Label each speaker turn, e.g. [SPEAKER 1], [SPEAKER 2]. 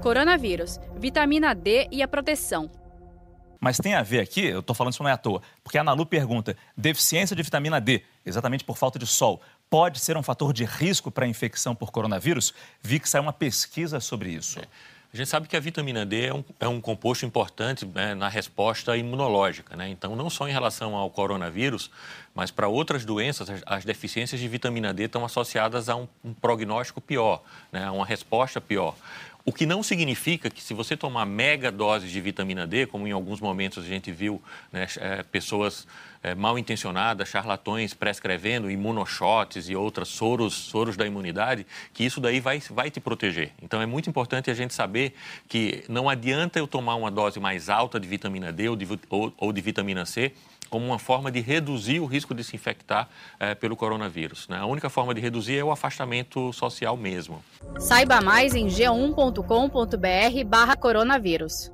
[SPEAKER 1] Coronavírus, vitamina D e a proteção.
[SPEAKER 2] Mas tem a ver aqui, eu estou falando isso não é à toa, porque a Analu pergunta: deficiência de vitamina D, exatamente por falta de sol, pode ser um fator de risco para a infecção por coronavírus? Vi que saiu uma pesquisa sobre isso.
[SPEAKER 3] A gente sabe que a vitamina D é um, é um composto importante né, na resposta imunológica. Né? Então, não só em relação ao coronavírus, mas para outras doenças, as, as, deficiências de vitamina D estão associadas a um, um prognóstico pior, né, a uma resposta pior. O que não significa que se você tomar mega doses de vitamina D, como em alguns momentos a gente viu né, é, pessoas é, mal intencionadas, charlatões prescrevendo imunoshots e outras soros, soros da imunidade, que isso daí vai, vai te proteger. Então é muito importante a gente saber que não adianta eu tomar uma dose mais alta de vitamina D ou de, ou, ou de vitamina C como uma forma de reduzir o risco de se infectar é, pelo coronavírus. Né? A única forma de reduzir é o afastamento social mesmo.
[SPEAKER 1] Saiba mais em g1.com.br barra coronavírus.